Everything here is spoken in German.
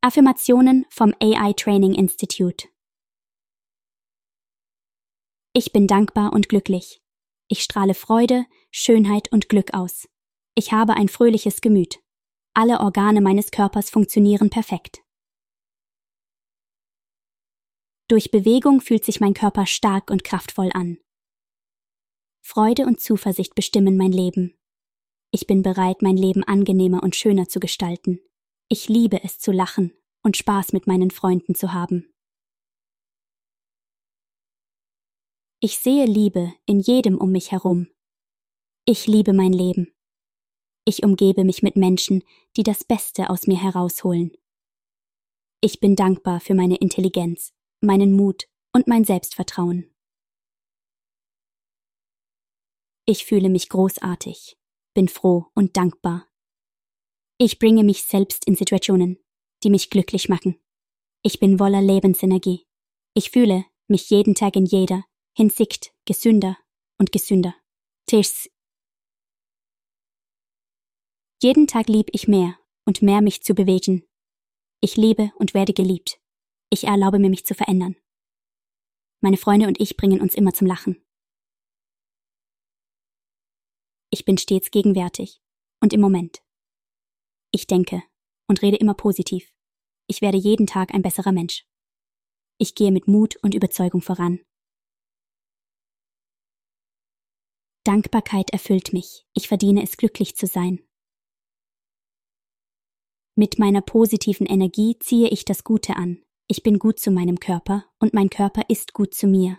Affirmationen vom AI Training Institute. Ich bin dankbar und glücklich. Ich strahle Freude, Schönheit und Glück aus. Ich habe ein fröhliches Gemüt. Alle Organe meines Körpers funktionieren perfekt. Durch Bewegung fühlt sich mein Körper stark und kraftvoll an. Freude und Zuversicht bestimmen mein Leben. Ich bin bereit, mein Leben angenehmer und schöner zu gestalten. Ich liebe es zu lachen und Spaß mit meinen Freunden zu haben. Ich sehe Liebe in jedem um mich herum. Ich liebe mein Leben. Ich umgebe mich mit Menschen, die das Beste aus mir herausholen. Ich bin dankbar für meine Intelligenz, meinen Mut und mein Selbstvertrauen. Ich fühle mich großartig, bin froh und dankbar ich bringe mich selbst in Situationen, die mich glücklich machen. Ich bin voller Lebensenergie. Ich fühle mich jeden Tag in jeder Hinsicht gesünder und gesünder. Tisch. Jeden Tag lieb ich mehr und mehr mich zu bewegen. Ich liebe und werde geliebt. Ich erlaube mir mich zu verändern. Meine Freunde und ich bringen uns immer zum Lachen. Ich bin stets gegenwärtig und im Moment. Ich denke und rede immer positiv. Ich werde jeden Tag ein besserer Mensch. Ich gehe mit Mut und Überzeugung voran. Dankbarkeit erfüllt mich. Ich verdiene es, glücklich zu sein. Mit meiner positiven Energie ziehe ich das Gute an. Ich bin gut zu meinem Körper und mein Körper ist gut zu mir.